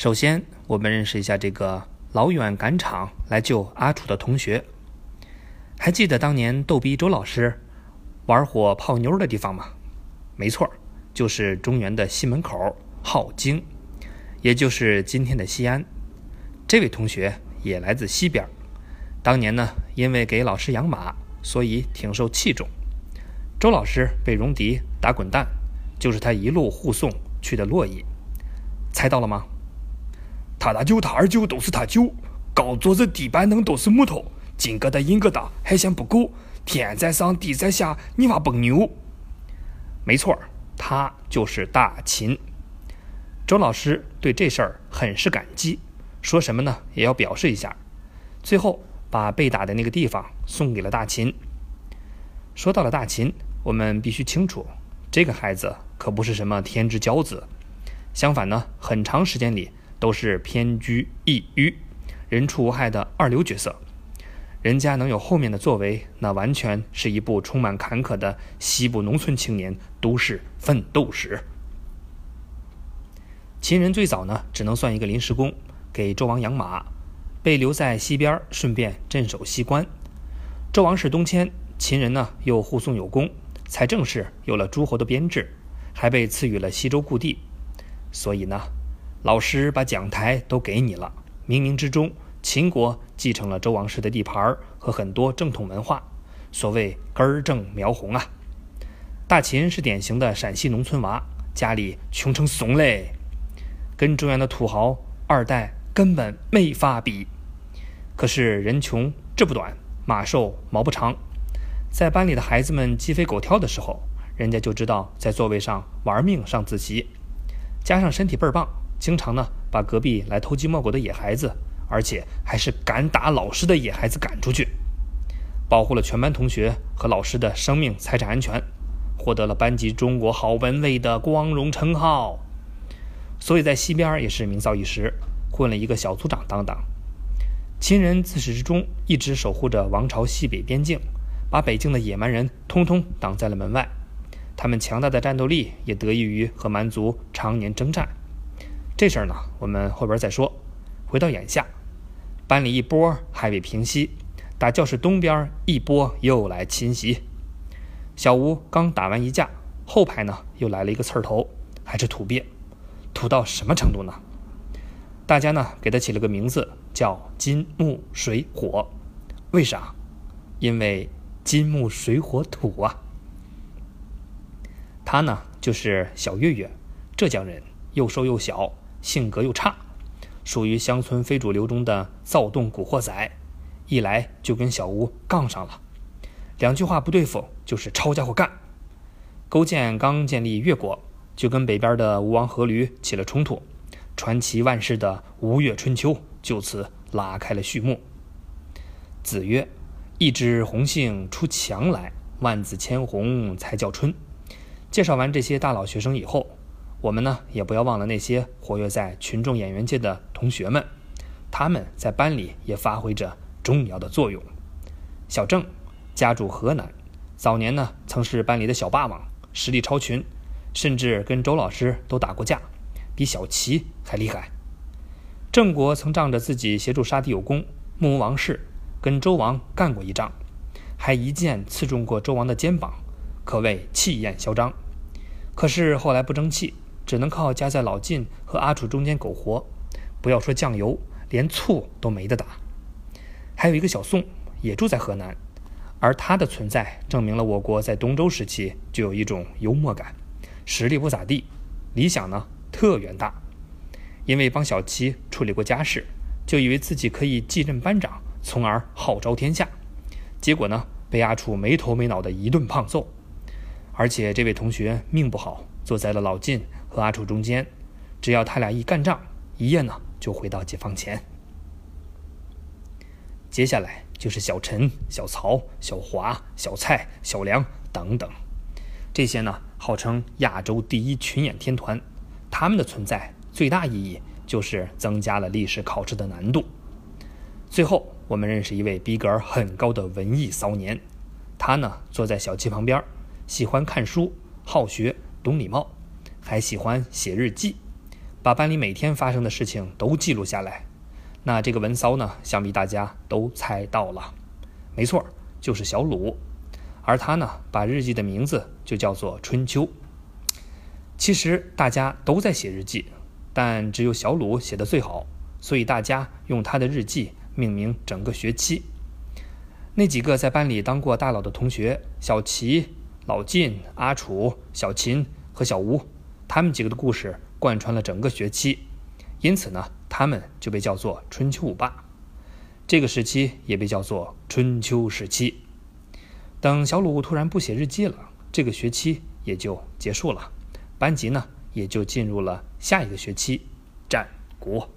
首先，我们认识一下这个老远赶场来救阿楚的同学。还记得当年逗逼周老师玩火泡妞的地方吗？没错，就是中原的西门口镐京，也就是今天的西安。这位同学也来自西边，当年呢，因为给老师养马，所以挺受器重。周老师被戎狄打滚蛋，就是他一路护送去的洛邑。猜到了吗？他大舅、他二舅都是他舅，高桌子底板凳都是木头，金疙瘩银疙瘩还嫌不够，天在上地在下，你娃崩牛。没错，他就是大秦。周老师对这事儿很是感激，说什么呢也要表示一下。最后把被打的那个地方送给了大秦。说到了大秦，我们必须清楚，这个孩子可不是什么天之骄子，相反呢，很长时间里。都是偏居一隅、人畜无害的二流角色，人家能有后面的作为，那完全是一部充满坎坷的西部农村青年都市奋斗史。秦人最早呢，只能算一个临时工，给周王养马，被留在西边，顺便镇守西关。周王室东迁，秦人呢又护送有功，才正式有了诸侯的编制，还被赐予了西周故地。所以呢。老师把讲台都给你了，冥冥之中，秦国继承了周王室的地盘和很多正统文化，所谓根正苗红啊。大秦是典型的陕西农村娃，家里穷成怂嘞，跟中原的土豪二代根本没法比。可是人穷志不短，马瘦毛不长，在班里的孩子们鸡飞狗跳的时候，人家就知道在座位上玩命上自习，加上身体倍儿棒。经常呢，把隔壁来偷鸡摸狗的野孩子，而且还是敢打老师的野孩子赶出去，保护了全班同学和老师的生命财产安全，获得了班级中国好文卫的光荣称号。所以在西边也是名噪一时，混了一个小组长当当。秦人自始至终一直守护着王朝西北边境，把北境的野蛮人通通挡在了门外。他们强大的战斗力也得益于和蛮族常年征战。这事儿呢，我们后边再说。回到眼下，班里一波还未平息，打教室东边一波又来侵袭。小吴刚打完一架，后排呢又来了一个刺儿头，还是土鳖，土到什么程度呢？大家呢给他起了个名字，叫金木水火。为啥？因为金木水火土啊。他呢就是小月月，浙江人，又瘦又小。性格又差，属于乡村非主流中的躁动古惑仔，一来就跟小吴杠上了，两句话不对付就是抄家伙干。勾践刚建立越国，就跟北边的吴王阖闾起了冲突，传奇万世的吴越春秋就此拉开了序幕。子曰：“一枝红杏出墙来，万紫千红才叫春。”介绍完这些大佬学生以后。我们呢，也不要忘了那些活跃在群众演员界的同学们，他们在班里也发挥着重要的作用。小郑家住河南，早年呢曾是班里的小霸王，实力超群，甚至跟周老师都打过架，比小齐还厉害。郑国曾仗着自己协助杀敌有功，目无王室，跟周王干过一仗，还一剑刺中过周王的肩膀，可谓气焰嚣张。可是后来不争气。只能靠夹在老晋和阿楚中间苟活，不要说酱油，连醋都没得打。还有一个小宋，也住在河南，而他的存在证明了我国在东周时期就有一种幽默感，实力不咋地，理想呢特远大。因为帮小齐处理过家事，就以为自己可以继任班长，从而号召天下。结果呢，被阿楚没头没脑的一顿胖揍。而且这位同学命不好，坐在了老晋。和阿楚中间，只要他俩一干仗，一夜呢就回到解放前。接下来就是小陈、小曹、小华、小蔡、小梁等等，这些呢号称亚洲第一群演天团，他们的存在最大意义就是增加了历史考试的难度。最后，我们认识一位逼格很高的文艺骚年，他呢坐在小七旁边，喜欢看书，好学，懂礼貌。还喜欢写日记，把班里每天发生的事情都记录下来。那这个文骚呢，想必大家都猜到了，没错，就是小鲁。而他呢，把日记的名字就叫做《春秋》。其实大家都在写日记，但只有小鲁写的最好，所以大家用他的日记命名整个学期。那几个在班里当过大佬的同学，小齐、老晋、阿楚、小秦和小吴，他们几个的故事贯穿了整个学期，因此呢，他们就被叫做春秋五霸。这个时期也被叫做春秋时期。等小鲁突然不写日记了，这个学期也就结束了。班级呢，也就进入了下一个学期，战国。